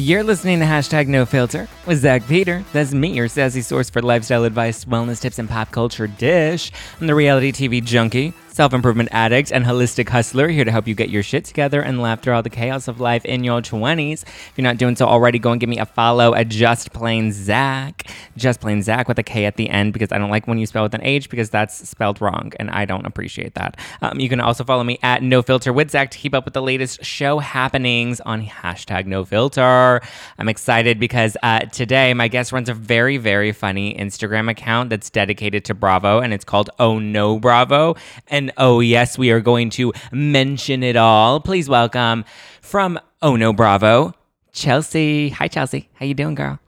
You're listening to hashtag no filter with Zach Peter. That's me, your sassy source for lifestyle advice, wellness tips, and pop culture dish. I'm the reality TV junkie, self improvement addict, and holistic hustler here to help you get your shit together and laugh through all the chaos of life in your 20s. If you're not doing so already, go and give me a follow at Just Plain Zach. Just Plain Zach with a K at the end because I don't like when you spell with an H because that's spelled wrong and I don't appreciate that. Um, you can also follow me at No Filter with Zach to keep up with the latest show happenings on hashtag No Filter. I'm excited because uh, today my guest runs a very, very funny Instagram account that's dedicated to Bravo and it's called Oh No Bravo. And oh, yes, we are going to mention it all. Please welcome from Oh No Bravo, Chelsea. Hi, Chelsea. How you doing, girl?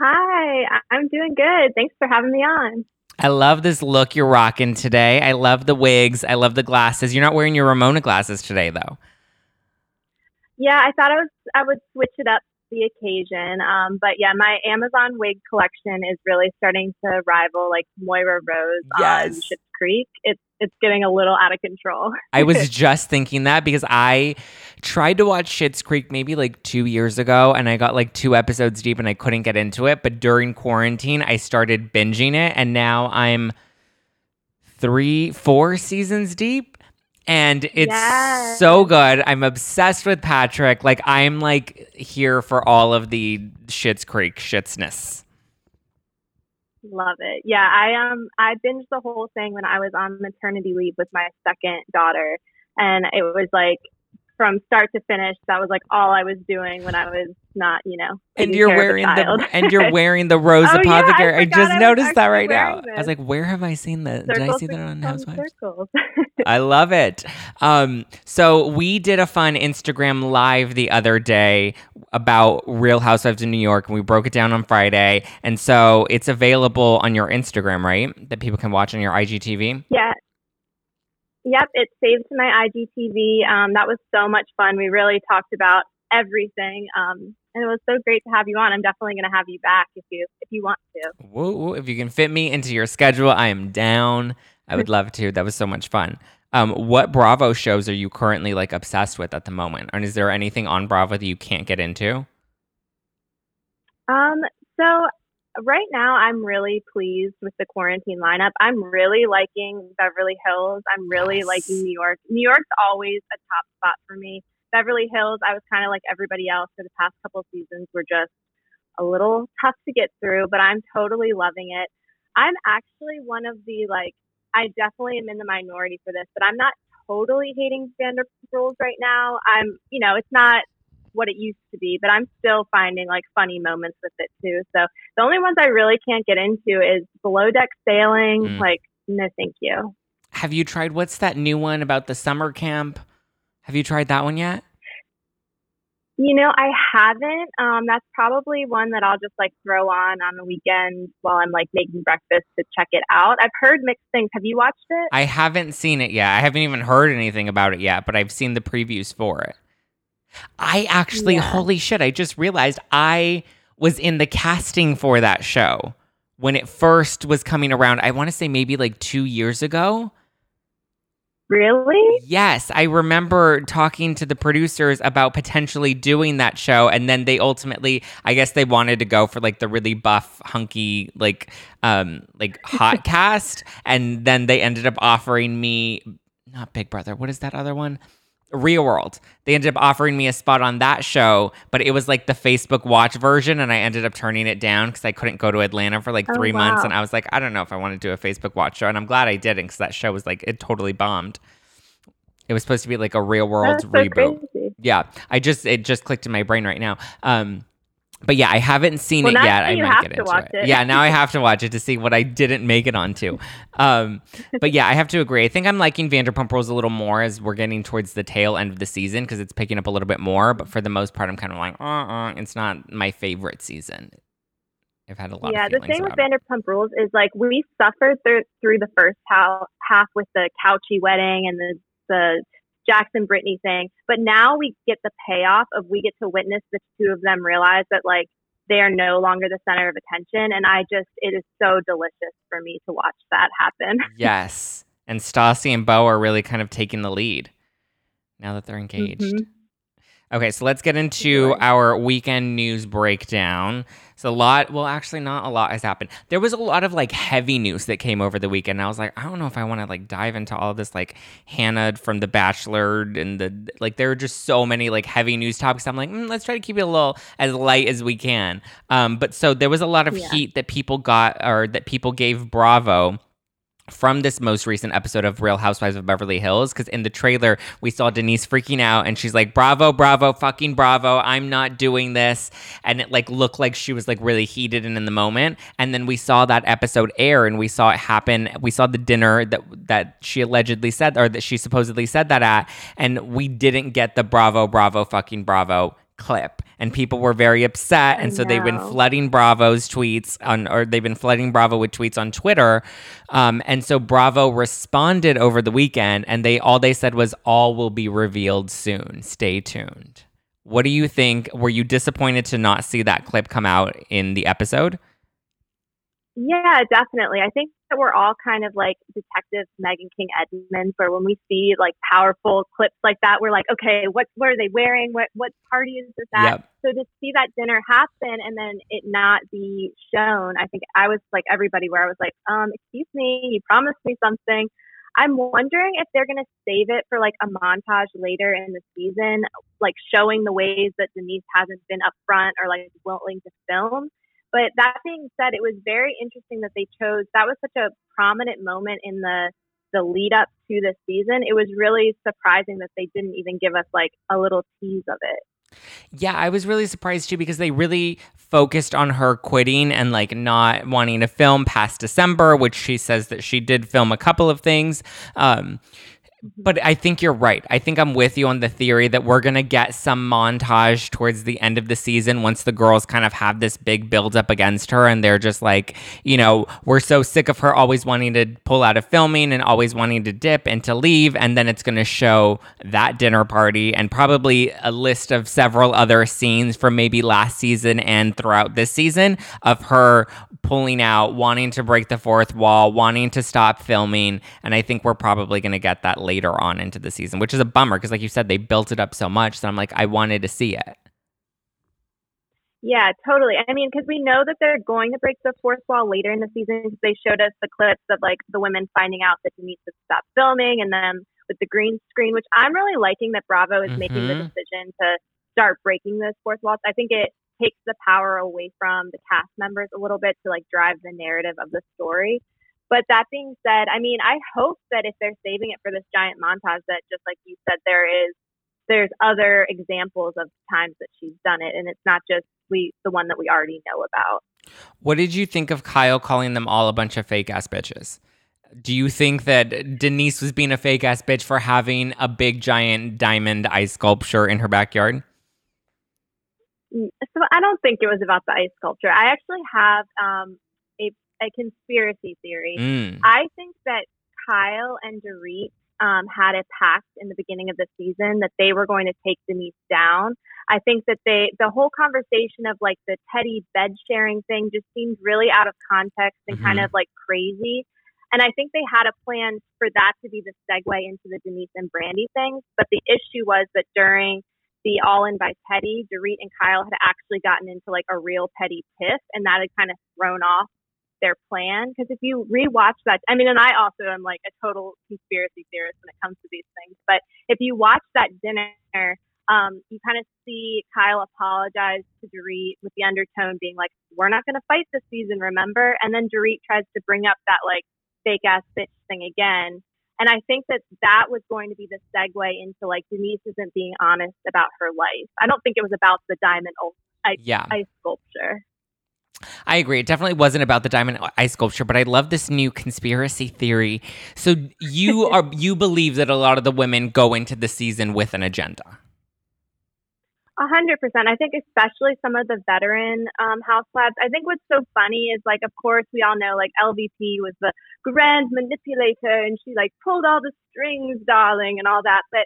Hi, I'm doing good. Thanks for having me on. I love this look you're rocking today. I love the wigs. I love the glasses. You're not wearing your Ramona glasses today, though. Yeah, I thought I was I would switch it up the occasion. Um, but yeah, my Amazon wig collection is really starting to rival like Moira Rose on Yes. Schitt's Creek. It's it's getting a little out of control. I was just thinking that because I tried to watch Schitt's Creek maybe like two years ago, and I got like two episodes deep, and I couldn't get into it. But during quarantine, I started binging it, and now I'm three, four seasons deep. And it's Yes. so good. I'm obsessed with Patrick. Like I'm like here for all of the Schitt's Creek shitsness. Love it. Yeah, I um I binged the whole thing when I was on maternity leave with my second daughter, and it was like from start to finish. That was like all I was doing when I was not, you know. And you're wearing the and you're wearing the Rose Oh, yeah, I Apothecary. I, just I noticed that right now. wearing I was like, where have I seen that? Did I see that on Housewives? I love it. Um, so we did a fun Instagram live the other day about Real Housewives in New York, and we broke it down on Friday. And so it's available on your Instagram, right? That people can watch on your IGTV. Yeah. Yep, it's saved to my IGTV. Um, that was so much fun. We really talked about everything, um, and it was so great to have you on. I'm definitely going to have you back if you if you want to. Woo, woo. If you can fit me into your schedule, I am down. I would love to. That was so much fun. Um, what Bravo shows are you currently like obsessed with at the moment? And is there anything on Bravo that you can't get into? Um, so right now, I'm really pleased with the quarantine lineup. I'm really liking Beverly Hills. I'm really Yes. liking New York. New York's always a top spot for me. Beverly Hills, I was kind of like everybody else for the past couple seasons, were just a little tough to get through, but I'm totally loving it. I'm actually one of the like, I definitely am in the minority for this, but I'm not totally hating Vanderpump Rules right now. I'm, you know, it's not what it used to be, but I'm still finding like funny moments with it too. So the only ones I really can't get into is below deck sailing. Mm. Like, no, thank you. Have you tried what's that new one about the summer camp? Have you tried that one yet? You know, I haven't. Um, that's probably one that I'll just like throw on on the weekend while I'm like making breakfast to check it out. I've heard mixed things. Have you watched it? I haven't seen it yet. I haven't even heard anything about it yet, but I've seen the previews for it. I actually, Yeah. holy shit, I just realized I was in the casting for that show when it first was coming around. I want to say maybe like two years ago. Really? Yes, I remember talking to the producers about potentially doing that show, and then they ultimately, I guess, they wanted to go for like the really buff, hunky, like, um, like hot cast, and then they ended up offering me not Big Brother. What is that other one? Real World. They ended up offering me a spot on that show, but it was like the Facebook Watch version, and I ended up turning it down because I couldn't go to Atlanta for like Oh, three months, and I was like, I don't know if I want to do a Facebook Watch show, and I'm glad I didn't because that show was like it totally bombed. It was supposed to be like a Real World so reboot. crazy. Yeah, I just it just clicked in my brain right now. Um, but yeah, I haven't seen Well, it yet. I might get to into watch it. it. Yeah, now I have to watch it to see what I didn't make it onto. Um, but yeah, I have to agree. I think I'm liking Vanderpump Rules a little more as we're getting towards the tail end of the season because it's picking up a little bit more. But for the most part, I'm kind of like, uh, uh it's not my favorite season. I've had a lot. Yeah, the thing with. Vanderpump Rules is like we suffered through through the first half half with the Couchy wedding and the the Jackson Brittany thing, but now we get the payoff of we get to witness the two of them realize that like they are no longer the center of attention, and I just it is so delicious for me to watch that happen. yes, and Stassi and Beau are really kind of taking the lead now that they're engaged. Mhm. Okay, so let's get into our weekend news breakdown. So a lot, well, actually, not a lot has happened. There was a lot of like heavy news that came over the weekend. I was like, I don't know if I want to like dive into all this like Hannah from The Bachelor and the like. There are just so many like heavy news topics. I'm like, mm, let's try to keep it a little as light as we can. Um, but so there was a lot of yeah. heat that people got or that people gave Bravo from this most recent episode of Real Housewives of Beverly Hills because in the trailer we saw Denise freaking out and she's like bravo bravo fucking bravo I'm not doing this. And it like looked like she was like really heated and in the moment. And then we saw that episode air and we saw it happen. We saw the dinner that that she allegedly said or that she supposedly said that at and we didn't get the bravo bravo fucking bravo clip and people were very upset and so they've been flooding bravo's tweets on or they've been flooding bravo with tweets on twitter um, and so bravo responded over the weekend and they all they said was all will be revealed soon. Stay tuned. What do you think? Were you disappointed to not see that clip come out in the episode yeah, definitely. I think that we're all kind of like detectives Meghan King Edmonds, where when we see like powerful clips like that, we're like, okay, what what are they wearing? What what party is this at? Yep. So to see that dinner happen and then it not be shown, I think I was like everybody where I was like, um, excuse me, you promised me something. I'm wondering if they're going to save it for like a montage later in the season, like showing the ways that Denise hasn't been upfront or like willing to film but that being said, it was very interesting that they chose that was such a prominent moment in the the lead up to the season. It was really surprising that they didn't even give us like a little tease of it. Yeah, I was really surprised too because they really focused on her quitting and like not wanting to film past December, which she says that she did film a couple of things. Um, Mm-hmm. but I think you're right. I think I'm with you on the theory that we're going to get some montage towards the end of the season once the girls kind of have this big build up against her and they're just like, you know, we're so sick of her always wanting to pull out of filming and always wanting to dip and to leave. And then it's going to show that dinner party and probably a list of several other scenes from maybe last season and throughout this season of her pulling out, wanting to break the fourth wall, wanting to stop filming. And I think we're probably going to get that later on into the season, which is a bummer because, like you said, they built it up so much that I'm like, I wanted to see it. Yeah, totally. I mean, because we know that they're going to break the fourth wall later in the season because they showed us the clips of like the women finding out that Denise has stopped filming and then with the green screen, which I'm really liking that Bravo is mm-hmm. making the mm-hmm. decision to start breaking those fourth walls. I think it takes the power away from the cast members a little bit to like drive the narrative of the story. But that being said, I mean, I hope that if they're saving it for this giant montage, that just like you said, there is there's other examples of times that she's done it, and it's not just we the one that we already know about. What did you think of Kyle calling them all a bunch of fake ass bitches? Do you think that Denise was being a fake ass bitch for having a big giant diamond ice sculpture in her backyard? So I don't think it was about the ice sculpture. I actually have um, a conspiracy theory. Mm. I think that Kyle and Dorit um, had a pact in the beginning of the season that they were going to take Denise down. I think that they, the whole conversation of like the Teddi bed sharing thing just seemed really out of context and mm-hmm. kind of like crazy. And I think they had a plan for that to be the segue into the Denise and Brandi thing. But the issue was that during the All In by Teddi, Dorit and Kyle had actually gotten into like a real petty tiff, and that had kind of thrown off their plan. Because if you rewatch that, I mean, and I also am like a total conspiracy theorist when it comes to these things. But if you watch that dinner, um, you kind of see Kyle apologize to Dorit with the undertone being like, "We're not going to fight this season, remember?" And then Dorit tries to bring up that like fake ass bitch thing again. And I think that that was going to be the segue into like Denise isn't being honest about her life. I don't think it was about the diamond ice, yeah. ice sculpture. I agree. It definitely wasn't about the diamond eye sculpture, but I love this new conspiracy theory. So you are you believe that a lot of the women go into the season with an agenda? A hundred percent. I think especially some of the veteran um, housewives. I think what's so funny is like, of course, we all know like LVP was the grand manipulator and she like pulled all the strings, darling, and all that. But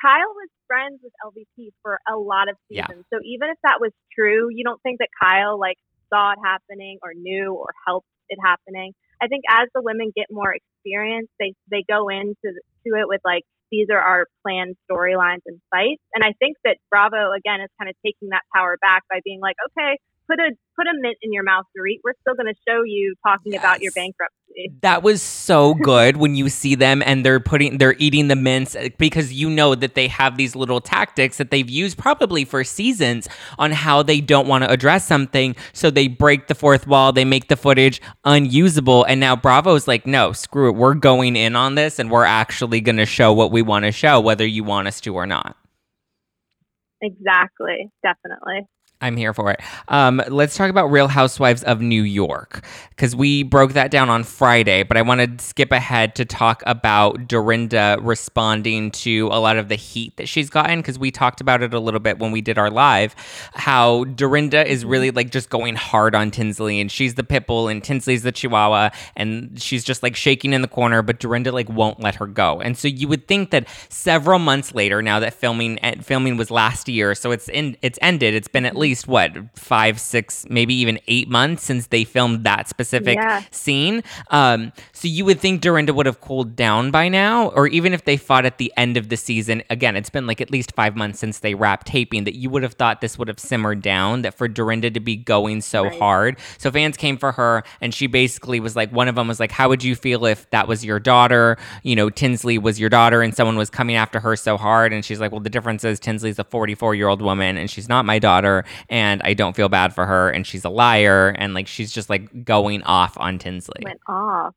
Kyle was friends with LVP for a lot of seasons. Yeah. So even if that was true, you don't think that Kyle like saw it happening or knew or helped it happening. I think as the women get more experience, they they go into to it with like these are our planned storylines and fights. And I think that Bravo again is kind of taking that power back by being like, okay, put a put a mint in your mouth, Dorit. We're still going to show you talking yes. about your bankruptcy. That was so good when you see them and they're putting they're eating the mints uh, because you know that they have these little tactics that they've used probably for seasons on how they don't want to address something, so they break the fourth wall, they make the footage unusable, and now Bravo's like, no, screw it, we're going in on this and we're actually going to show what we want to show, whether you want us to or not. Exactly, definitely. I'm here for it. Um, let's talk about Real Housewives of New York because we broke that down on Friday, but I want to skip ahead to talk about Dorinda responding to a lot of the heat that she's gotten because we talked about it a little bit when we did our live. How Dorinda is really like just going hard on Tinsley, and she's the pit bull, and Tinsley's the chihuahua, and she's just like shaking in the corner, but Dorinda like won't let her go. And so you would think that several months later, now that filming eh, filming was last year, so it's in it's ended. It's been at least least what five, six, maybe even eight months since they filmed that specific yeah. scene. Um, so you would think Dorinda would have cooled down by now, or even if they fought at the end of the season. Again, it's been like at least five months since they wrapped taping. That you would have thought this would have simmered down. That for Dorinda to be going so right. hard, so fans came for her, and she basically was like, one of them was like, "How would you feel if that was your daughter? You know, Tinsley was your daughter, and someone was coming after her so hard?" And she's like, "Well, the difference is Tinsley's a 44 year old woman, and she's not my daughter." And I don't feel bad for her and she's a liar and like she's just like going off on Tinsley. Went off.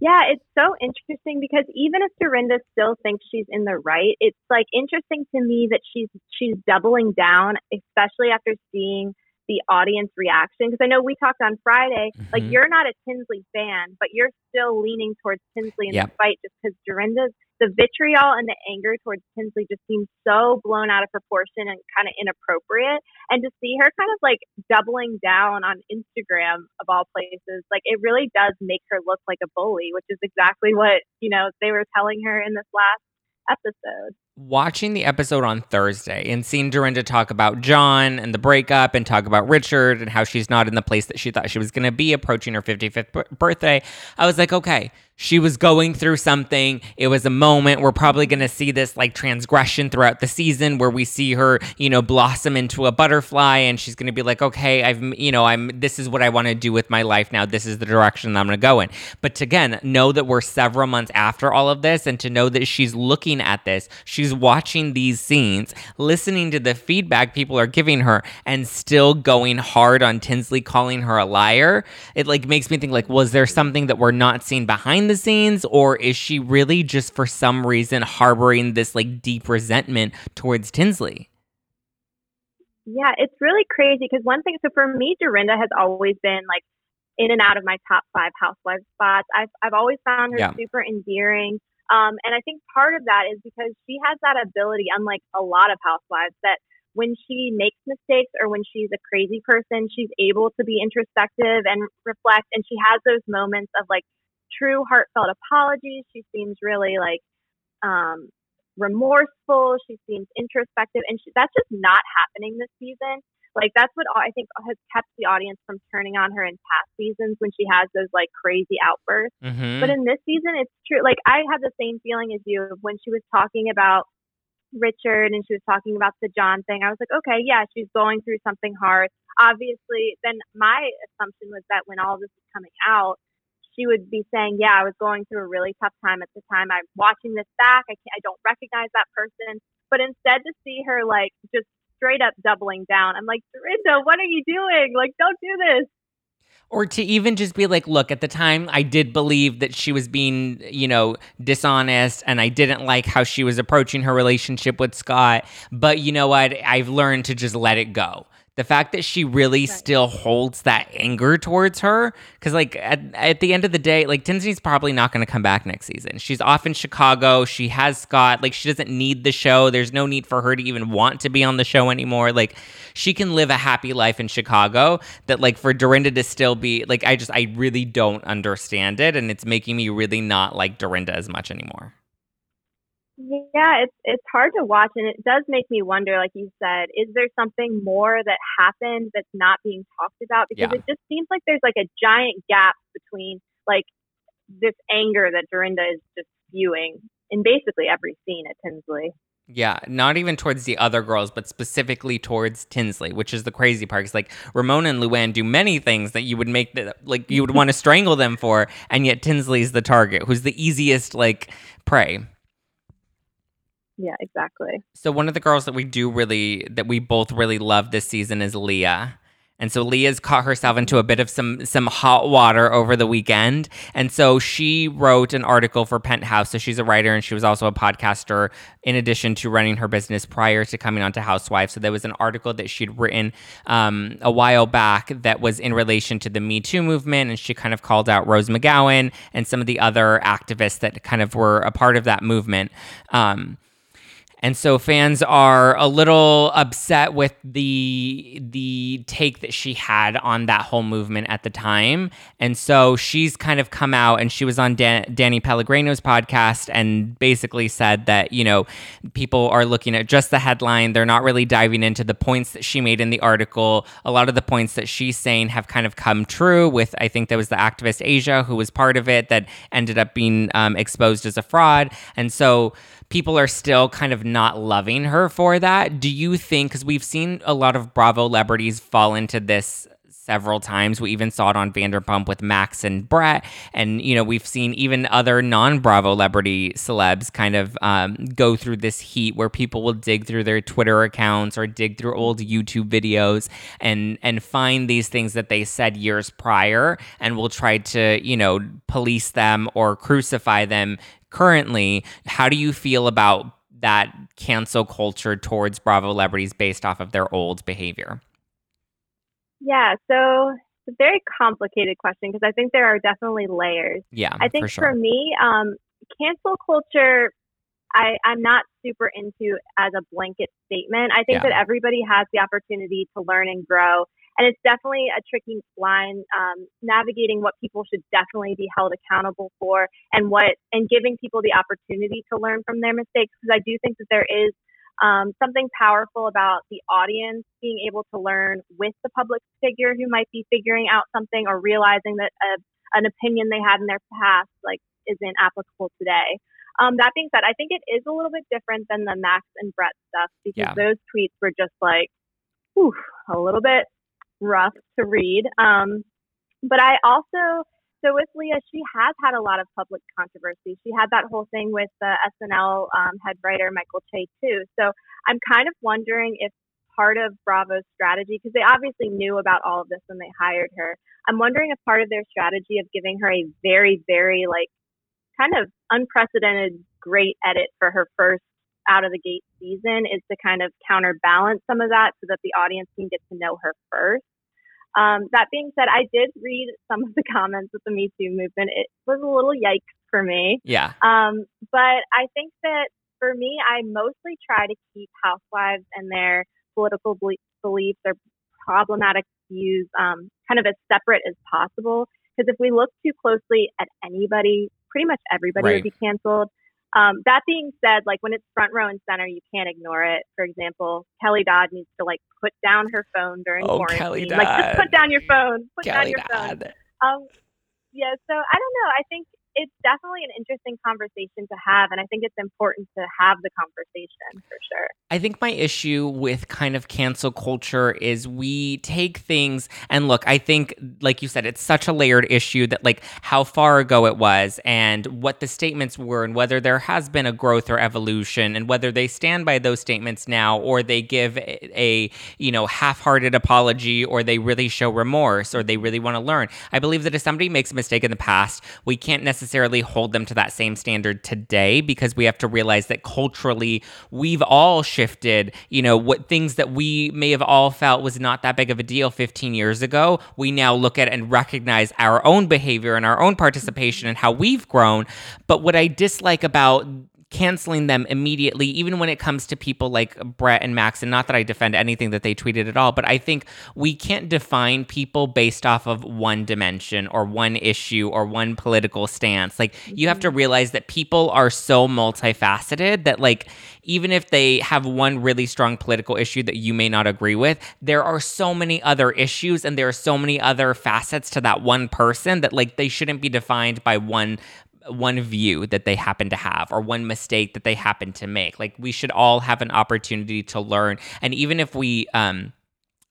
Yeah, it's so interesting because even if Dorinda still thinks she's in the right, it's like interesting to me that she's she's doubling down, especially after seeing the audience reaction. Because I know we talked on Friday, mm-hmm. like you're not a Tinsley fan, but you're still leaning towards Tinsley in yep. the fight just because Dorinda's the vitriol and the anger towards Tinsley just seems so blown out of proportion and kind of inappropriate. And to see her kind of like doubling down on Instagram of all places, like it really does make her look like a bully, which is exactly what, you know, they were telling her in this last episode. Watching the episode on Thursday and seeing Dorinda talk about John and the breakup and talk about Richard and how she's not in the place that she thought she was going to be approaching her 55th birthday, I was like, okay, she was going through something. It was a moment. We're probably going to see this like transgression throughout the season where we see her, you know, blossom into a butterfly and she's going to be like, okay, I've, you know, I'm, this is what I want to do with my life now. This is the direction that I'm going to go in. But to, again, know that we're several months after all of this and to know that she's looking at this, she's watching these scenes, listening to the feedback people are giving her and still going hard on Tinsley calling her a liar. It like makes me think like, was there something that we're not seeing behind the scenes or is she really just for some reason harboring this like deep resentment towards Tinsley? Yeah, it's really crazy because one thing, so for me, Dorinda has always been like in and out of my top five housewives spots. I've, I've always found her yeah. super endearing. Um, and I think part of that is because she has that ability, unlike a lot of housewives, that when she makes mistakes or when she's a crazy person, she's able to be introspective and reflect. And she has those moments of like true heartfelt apologies. She seems really like um, remorseful. She seems introspective, and she, that's just not happening this season. Like that's what I think has kept the audience from turning on her in past seasons when she has those like crazy outbursts. Mm-hmm. But in this season, it's true. Like I have the same feeling as you when she was talking about Richard and she was talking about the John thing. I was like, okay, yeah, she's going through something hard. Obviously, then my assumption was that when all this is coming out, she would be saying, "Yeah, I was going through a really tough time at the time. I'm watching this back. I can't, I don't recognize that person." But instead, to see her like just straight up doubling down, I'm like, Dorinda, what are you doing? Like, don't do this. Or to even just be like, look, at the time I did believe that she was being, you know, dishonest and I didn't like how she was approaching her relationship with Scott. But you know what? I've learned to just let it go the fact that she really right. still holds that anger towards her because like at, at the end of the day like tinsley's probably not going to come back next season. She's off in chicago. She has scott. Like she doesn't need the show. There's no need for her to even want to be on the show anymore. Like she can live a happy life in chicago that like for dorinda to still be like i just i really don't understand it and it's making me really not like dorinda as much anymore yeah, it's it's hard to watch, and it does make me wonder. Like you said, is there something more that happened that's not being talked about? Because yeah. it just seems like there's like a giant gap between like this anger that Dorinda is just spewing in basically every scene at Tinsley. Yeah, not even towards the other girls, but specifically towards Tinsley, which is the crazy part. Because like Ramona and Luann do many things that you would make the, like you would want to strangle them for, and yet Tinsley's the target, who's the easiest like prey. Yeah, exactly. So one of the girls that we do really that we both really love this season is Leah. And so Leah's caught herself into a bit of some some hot water over the weekend. And so she wrote an article for Penthouse. So she's a writer and she was also a podcaster in addition to running her business prior to coming on to Housewives. So there was an article that she'd written um, a while back that was in relation to the Me Too movement. And she kind of called out Rose McGowan and some of the other activists that kind of were a part of that movement. Um, and so fans are a little upset with the the take that she had on that whole movement at the time. And so she's kind of come out and she was on Dan- Danny Pellegrino's podcast and basically said that, you know, people are looking at just the headline. They're not really diving into the points that she made in the article. A lot of the points that she's saying have kind of come true with I think there was the activist Asia who was part of it that ended up being um, exposed as a fraud. And so people are still kind of not loving her for that. Do you think, because we've seen a lot of Bravo celebrities fall into this several times. We even saw it on Vanderpump with Max and Brett. And, you know, we've seen even other non Bravo celebrity celebs kind of um, go through this heat where people will dig through their Twitter accounts or dig through old YouTube videos and, and find these things that they said years prior and will try to, you know, police them or crucify them currently. How do you feel about that cancel culture towards Bravo celebrities based off of their old behavior? Yeah, so it's a very complicated question because I think there are definitely layers. Yeah, I think for, sure. for me, um, cancel culture, I, I'm not super into as a blanket statement. I think Yeah. that everybody has the opportunity to learn and grow. And it's definitely a tricky line um, navigating what people should definitely be held accountable for and what and giving people the opportunity to learn from their mistakes because I do think that there is um, something powerful about the audience being able to learn with the public figure who might be figuring out something or realizing that a, an opinion they had in their past like isn't applicable today. Um, that being said, I think it is a little bit different than the Max and Brett stuff because Yeah. those tweets were just like, whew, a little bit rough to read. Um, but I also, so with Leah, she has had a lot of public controversy. She had that whole thing with the SNL um, head writer Michael Che too. So I'm kind of wondering if part of Bravo's strategy, because they obviously knew about all of this when they hired her. I'm wondering if part of their strategy of giving her a very, very like kind of unprecedented great edit for her first out of the gate season is to kind of counterbalance some of that so that the audience can get to know her first. Um, that being said, I did read some of the comments with the Me Too movement. It was a little yikes for me. Yeah. Um, but I think that for me, I mostly try to keep housewives and their political belie- beliefs or problematic views um, kind of as separate as possible. Because if we look too closely at anybody, pretty much everybody Right. would be canceled. Um, that being said, like when it's front row and center, you can't ignore it. For example, Kelly Dodd needs to like put down her phone during Oh, quarantine. Kelly Like just put down your phone. Put down Kelly your phone. Dodd. Um, yeah, so I don't know. I think it's definitely an interesting conversation to have, and I think it's important to have the conversation for sure. I think my issue with kind of cancel culture is we take things and look, I think, like you said, it's such a layered issue that, like, how far ago it was and what the statements were, and whether there has been a growth or evolution, and whether they stand by those statements now or they give a, you know, half hearted apology or they really show remorse or they really want to learn. I believe that if somebody makes a mistake in the past, we can't necessarily hold them to that same standard today because we have to realize that culturally we've all shifted, you know, what things that we may have all felt was not that big of a deal 15 years ago, we now look at and recognize our own behavior and our own participation and how we've grown. But what I dislike about canceling them immediately, even when it comes to people like Brett and Max. And not that I defend anything that they tweeted at all, but I think we can't define people based off of one dimension or one issue or one political stance. Like, you have mm-hmm. to realize that people are so multifaceted that, like, even if they have one really strong political issue that you may not agree with, there are so many other issues and there are so many other facets to that one person that, like, they shouldn't be defined by one one view that they happen to have or one mistake that they happen to make. Like we should all have an opportunity to learn. And even if we um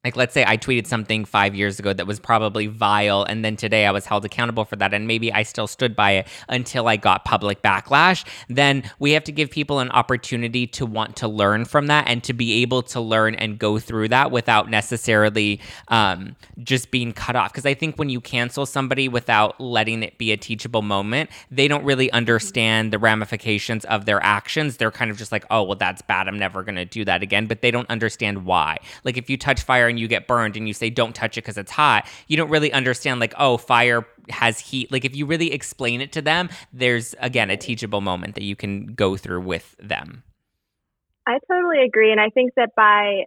like let's say I tweeted something 5 years ago that was probably vile and then today I was held accountable for that and maybe I still stood by it until I got public backlash then we have to give people an opportunity to want to learn from that and to be able to learn and go through that without necessarily um, just being cut off. Because I think when you cancel somebody without letting it be a teachable moment they don't really understand the ramifications of their actions. They're kind of just like oh well that's bad. I'm never going to do that again but they don't understand why. Like if you touch fire and you get burned and you say don't touch it because it's hot, you don't really understand like oh fire has heat. Like if you really explain it to them, there's again a teachable moment that you can go through with them. I totally agree, and I think that by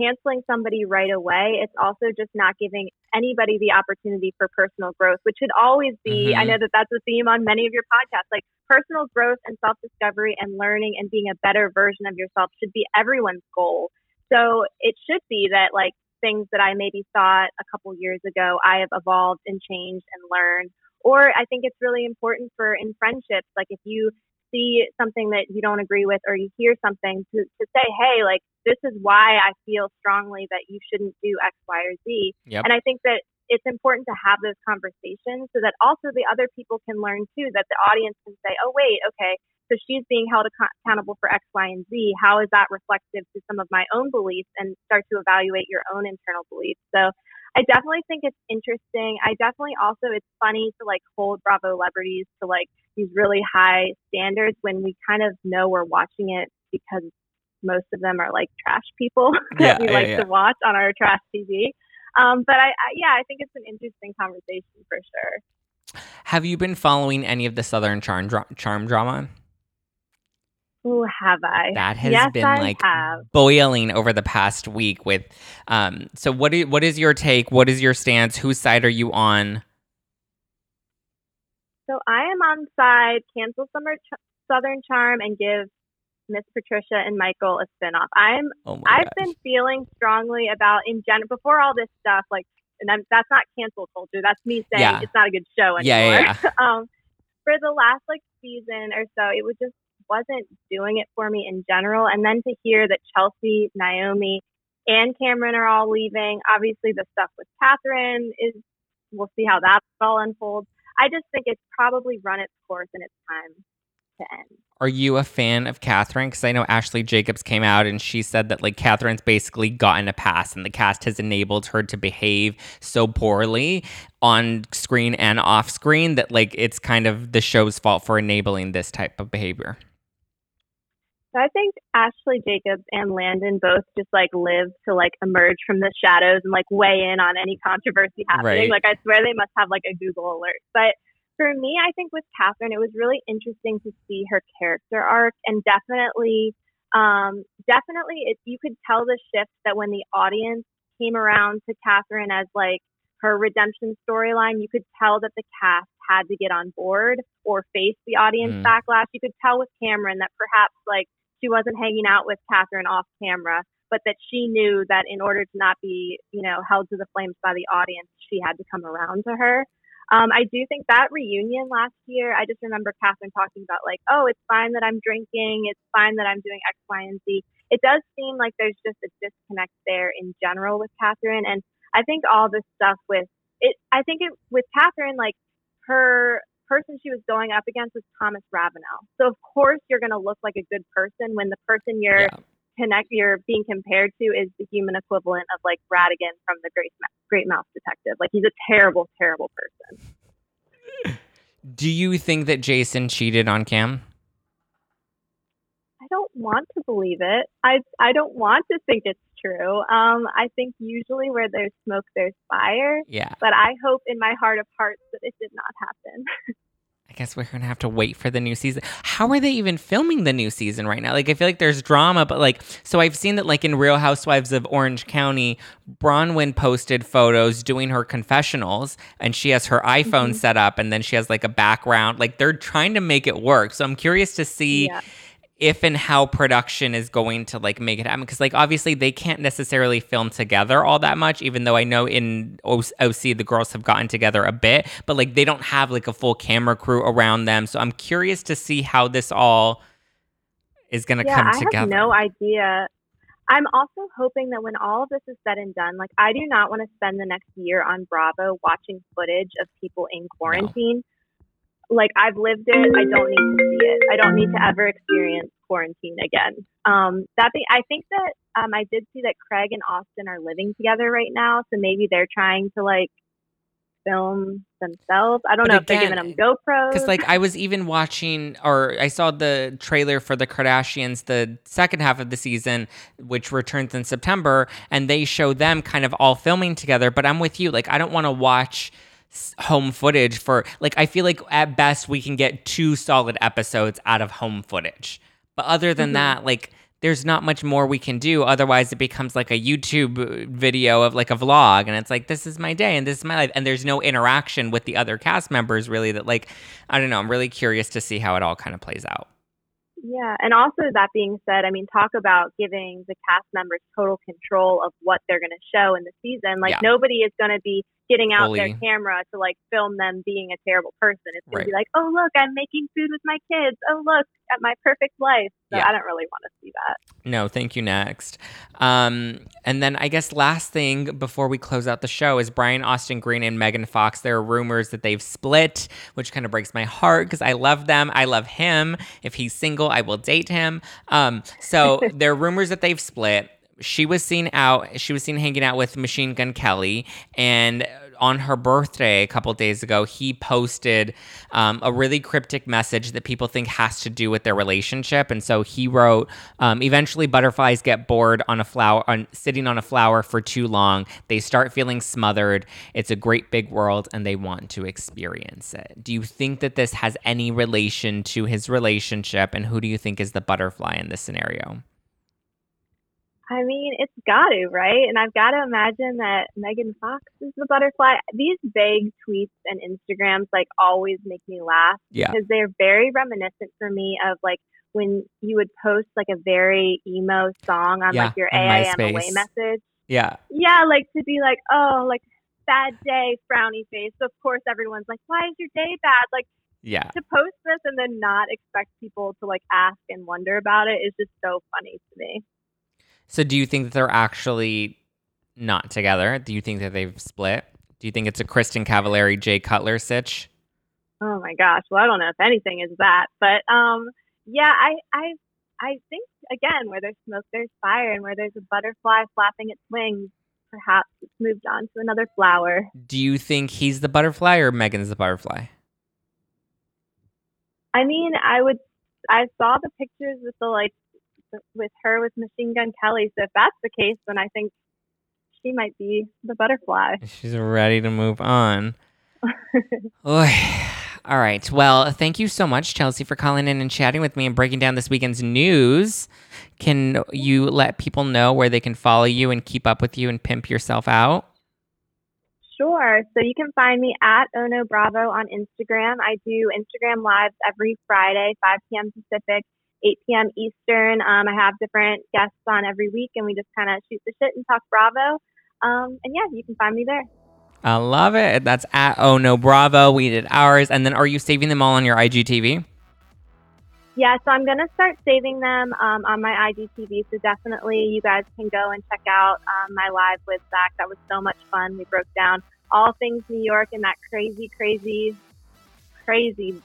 canceling somebody right away, it's also just not giving anybody the opportunity for personal growth, which should always be, mm-hmm. I know that that's a theme on many of your podcasts, like personal growth and self discovery and learning and being a better version of yourself should be everyone's goal. So it should be that like things that I maybe thought a couple years ago, I have evolved and changed and learned. Or I think it's really important for in friendships, like if you see something that you don't agree with or you hear something to, to say, hey, like this is why I feel strongly that you shouldn't do X, Y, or Z. Yep. And I think that it's important to have those conversations so that also the other people can learn too, that the audience can say, oh, wait, okay, so she's being held accountable for X, Y, and Z. How is that reflective to some of my own beliefs and start to evaluate your own internal beliefs? So I definitely think it's interesting. I definitely also, it's funny to like hold Bravo celebrities to like these really high standards when we kind of know we're watching it because most of them are like trash people that yeah, we yeah, like yeah. to watch on our trash TV. Um, but I, I, yeah, I think it's an interesting conversation for sure. Have you been following any of the Southern Charm, charm drama? Who have I? That has yes, been I like have. boiling over the past week. With um, so what? Is, what is your take? What is your stance? Whose side are you on? So I am on side cancel summer ch- Southern Charm and give Miss Patricia and Michael a spinoff. I'm oh I've gosh. been feeling strongly about in general before all this stuff like and I'm, that's not cancel culture. That's me saying yeah. it's not a good show anymore. Yeah, yeah, yeah. um, for the last like season or so, it was just wasn't doing it for me in general. And then to hear that Chelsea, Naomi, and Cameron are all leaving. Obviously, the stuff with Catherine is, we'll see how that all unfolds. I just think it's probably run its course and it's time to end. Are you a fan of Catherine? Because I know Ashley Jacobs came out and she said that like Catherine's basically gotten a pass and the cast has enabled her to behave so poorly on screen and off screen that like it's kind of the show's fault for enabling this type of behavior. So I think Ashley Jacobs and Landon both just like live to like emerge from the shadows and like weigh in on any controversy happening. Right. Like I swear they must have like a Google alert. But for me, I think with Catherine, it was really interesting to see her character arc and definitely, um, definitely it, you could tell the shift that when the audience came around to Catherine as like her redemption storyline, you could tell that the cast had to get on board or face the audience mm. backlash. You could tell with Cameron that perhaps like she wasn't hanging out with Catherine off camera, but that she knew that in order to not be, you know, held to the flames by the audience, she had to come around to her. Um, I do think that reunion last year, I just remember Catherine talking about like, oh, it's fine that I'm drinking. It's fine that I'm doing X, Y, and Z. It does seem like there's just a disconnect there in general with Catherine. And I think all this stuff with it, I think it with Catherine, like her person she was going up against was Thomas Ravenel. So of course you're going to look like a good person when the person you're yeah. connect you're being compared to is the human equivalent of like Ratigan from the Great Great Mouse Detective. Like he's a terrible, terrible person. Do you think that Jason cheated on Cam? I don't want to believe it. I I don't want to think it's true. Um, I think usually where there's smoke, there's fire. Yeah. But I hope in my heart of hearts that it did not happen. I guess we're gonna have to wait for the new season. How are they even filming the new season right now? Like, I feel like there's drama, but like, so I've seen that like in Real Housewives of Orange County, Braunwyn posted photos doing her confessionals, and she has her iPhone mm-hmm. set up, and then she has like a background. Like, they're trying to make it work. So I'm curious to see. Yeah if and how production is going to like make it happen. Because like obviously they can't necessarily film together all that much even though i know in oc the girls have gotten together a bit but like they don't have like a full camera crew around them. So i'm curious to see how this all is going to yeah, come I together have no idea. I'm also hoping that when all of this is said and done like i do not want to spend the next year on bravo watching footage of people in quarantine. No like I've lived it. I don't need to see it. I don't need to ever experience quarantine again. Um, that be, I think that um, I did see that Craig and Austin are living together right now, so maybe they're trying to like film themselves. I don't but know again, if they're giving them GoPros. Because like I was even watching, or I saw the trailer for the Kardashians, the second half of the season, which returns in September, and they show them kind of all filming together. But I'm with you. Like I don't want to watch home footage for like I feel like at best we can get two solid episodes out of home footage. But other than mm-hmm. that, like there's not much more we can do. Otherwise, it becomes like a YouTube video of like a vlog, and it's like this is my day and this is my life, and there's no interaction with the other cast members really. That like I don't know. I'm really curious to see how it all kind of plays out. Yeah, and also that being said, I mean, talk about giving the cast members total control of what they're going to show in the season. Like yeah. nobody is going to be getting out Fully. their camera to like film them being a terrible person. It's going right. to be like, oh look, I'm making food with my kids. Oh look at my perfect life. So yeah. I don't really want to see that. No, thank you. Next, um, and then I guess last thing before we close out the show is Brian Austin Green and Megan Fox. There are rumors that they've split, which kind of breaks my heart because I love them. I love him. If he's single, I will date him. Um, so there are rumors that they've split she was seen out she was seen hanging out with machine gun kelly and on her birthday a couple days ago, he posted um, a really cryptic message that people think has to do with their relationship. And so he wrote, um, "Eventually, butterflies get bored on a flower, on sitting on a flower for too long. They start feeling smothered. It's a great big world, and they want to experience it." Do you think that this has any relation to his relationship? And who do you think is the butterfly in this scenario? I mean, it's got to, right? And I've got to imagine that Megan Fox is the butterfly. These vague tweets and Instagrams like always make me laugh yeah. because they're very reminiscent for me of like when you would post like a very emo song on yeah, like your AIM away message. Yeah. Yeah, like to be like, oh, like bad day, frowny face. So of course everyone's like, why is your day bad? Like yeah. To post this and then not expect people to like ask and wonder about it is just so funny to me. So do you think that they're actually not together? Do you think that they've split? Do you think it's a Kristin Cavallari, Jay Cutler sitch? Oh my gosh. Well, I don't know if anything is that, but um, yeah, I, I, I think again, where there's smoke, there's fire, and where there's a butterfly flapping its wings, perhaps it's moved on to another flower. Do you think he's the butterfly or Megan's the butterfly? I mean, I would. I saw the pictures with the like with her with Machine Gun Kelly. So if that's the case, then I think she might be the butterfly. She's ready to move on. All right. Well, thank you so much, Chelsea, for calling in and chatting with me and breaking down this weekend's news. Can you let people know where they can follow you and keep up with you and pimp yourself out? Sure. So you can find me at Ono Bravo on Instagram. I do Instagram lives every Friday, 5 p.m. Pacific. 8 p.m. Eastern. Um, I have different guests on every week, and we just kind of shoot the shit and talk Bravo. Um, and yeah, you can find me there. I love it. That's at Oh No Bravo. We did ours. And then are you saving them all on your IGTV? Yeah, so I'm going to start saving them um, on my IGTV. So definitely you guys can go and check out um, my live with Zach. That was so much fun. We broke down all things New York and that crazy, crazy, crazy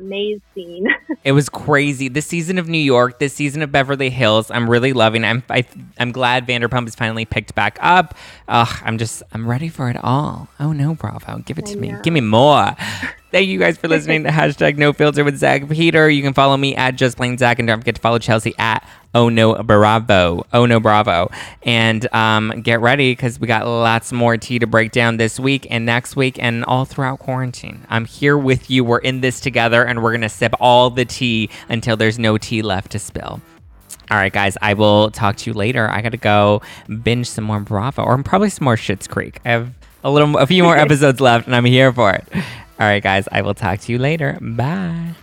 maze scene. it was crazy. This season of New York, this season of Beverly Hills, I'm really loving. I'm I, am i am glad Vanderpump is finally picked back up. Ugh, I'm just I'm ready for it all. Oh no, Bravo, give it to me. Give me more. Thank you guys for listening to hashtag No Filter with Zach Peter. You can follow me at Just Plain Zach, and don't forget to follow Chelsea at Oh No Bravo. Oh No Bravo. And um, get ready because we got lots more tea to break down this week and next week and all throughout quarantine. I'm here with you. We're in this together, and we're gonna sip all the tea until there's no tea left to spill. All right, guys, I will talk to you later. I got to go binge some more Bravo or probably some more Schitt's Creek. I have a little, a few more episodes left, and I'm here for it. All right, guys, I will talk to you later. Bye.